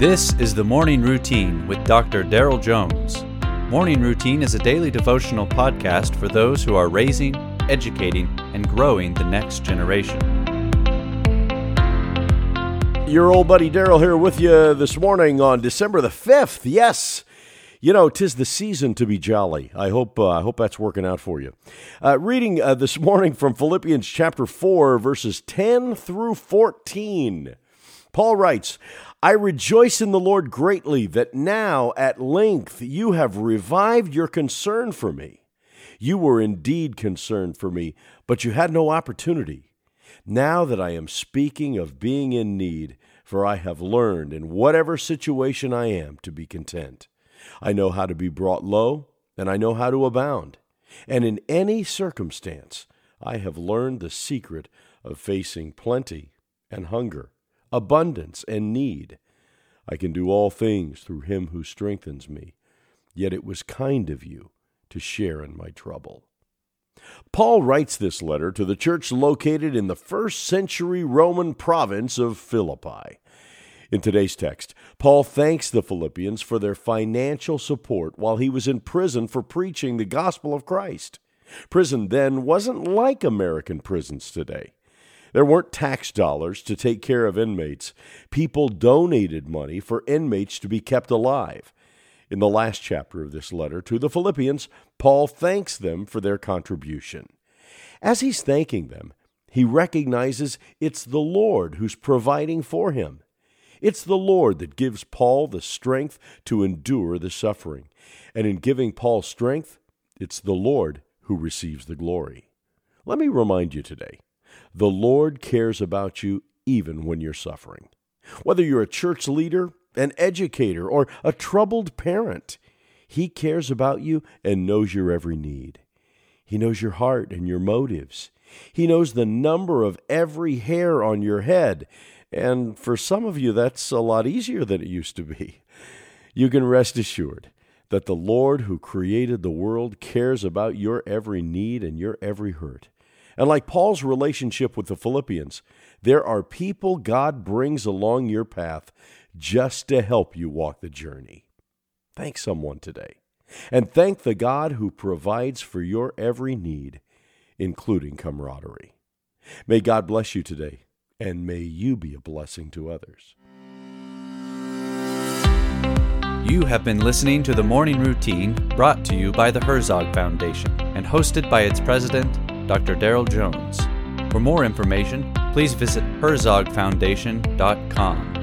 This is the Morning Routine with Dr. Daryl Jones. Morning Routine is a daily devotional podcast for those who are raising, educating, and growing the next generation. Your old buddy Daryl here with you this morning on December the 5th. Yes, you know, tis the season to be jolly. I hope uh, I hope that's working out for you. Uh, reading uh, this morning from Philippians chapter 4, verses 10 through 14. Paul writes, I rejoice in the Lord greatly that now at length you have revived your concern for me. You were indeed concerned for me, but you had no opportunity. Now that I am speaking of being in need, for I have learned in whatever situation I am to be content. I know how to be brought low, and I know how to abound. And in any circumstance, I have learned the secret of facing plenty and hunger abundance, and need. I can do all things through him who strengthens me. Yet it was kind of you to share in my trouble. Paul writes this letter to the church located in the first century Roman province of Philippi. In today's text, Paul thanks the Philippians for their financial support while he was in prison for preaching the gospel of Christ. Prison then wasn't like American prisons today. There weren't tax dollars to take care of inmates. People donated money for inmates to be kept alive. In the last chapter of this letter to the Philippians, Paul thanks them for their contribution. As he's thanking them, he recognizes it's the Lord who's providing for him. It's the Lord that gives Paul the strength to endure the suffering. And in giving Paul strength, it's the Lord who receives the glory. Let me remind you today the Lord cares about you even when you're suffering. Whether you're a church leader, an educator, or a troubled parent, He cares about you and knows your every need. He knows your heart and your motives. He knows the number of every hair on your head. And for some of you, that's a lot easier than it used to be. You can rest assured that the Lord who created the world cares about your every need and your every hurt. And like Paul's relationship with the Philippians, there are people God brings along your path just to help you walk the journey. Thank someone today. And thank the God who provides for your every need, including camaraderie. May God bless you today, and may you be a blessing to others. You have been listening to the Morning Routine brought to you by the Herzog Foundation and hosted by its president, Dr. Daryl Jones. For more information, please visit herzogfoundation.com.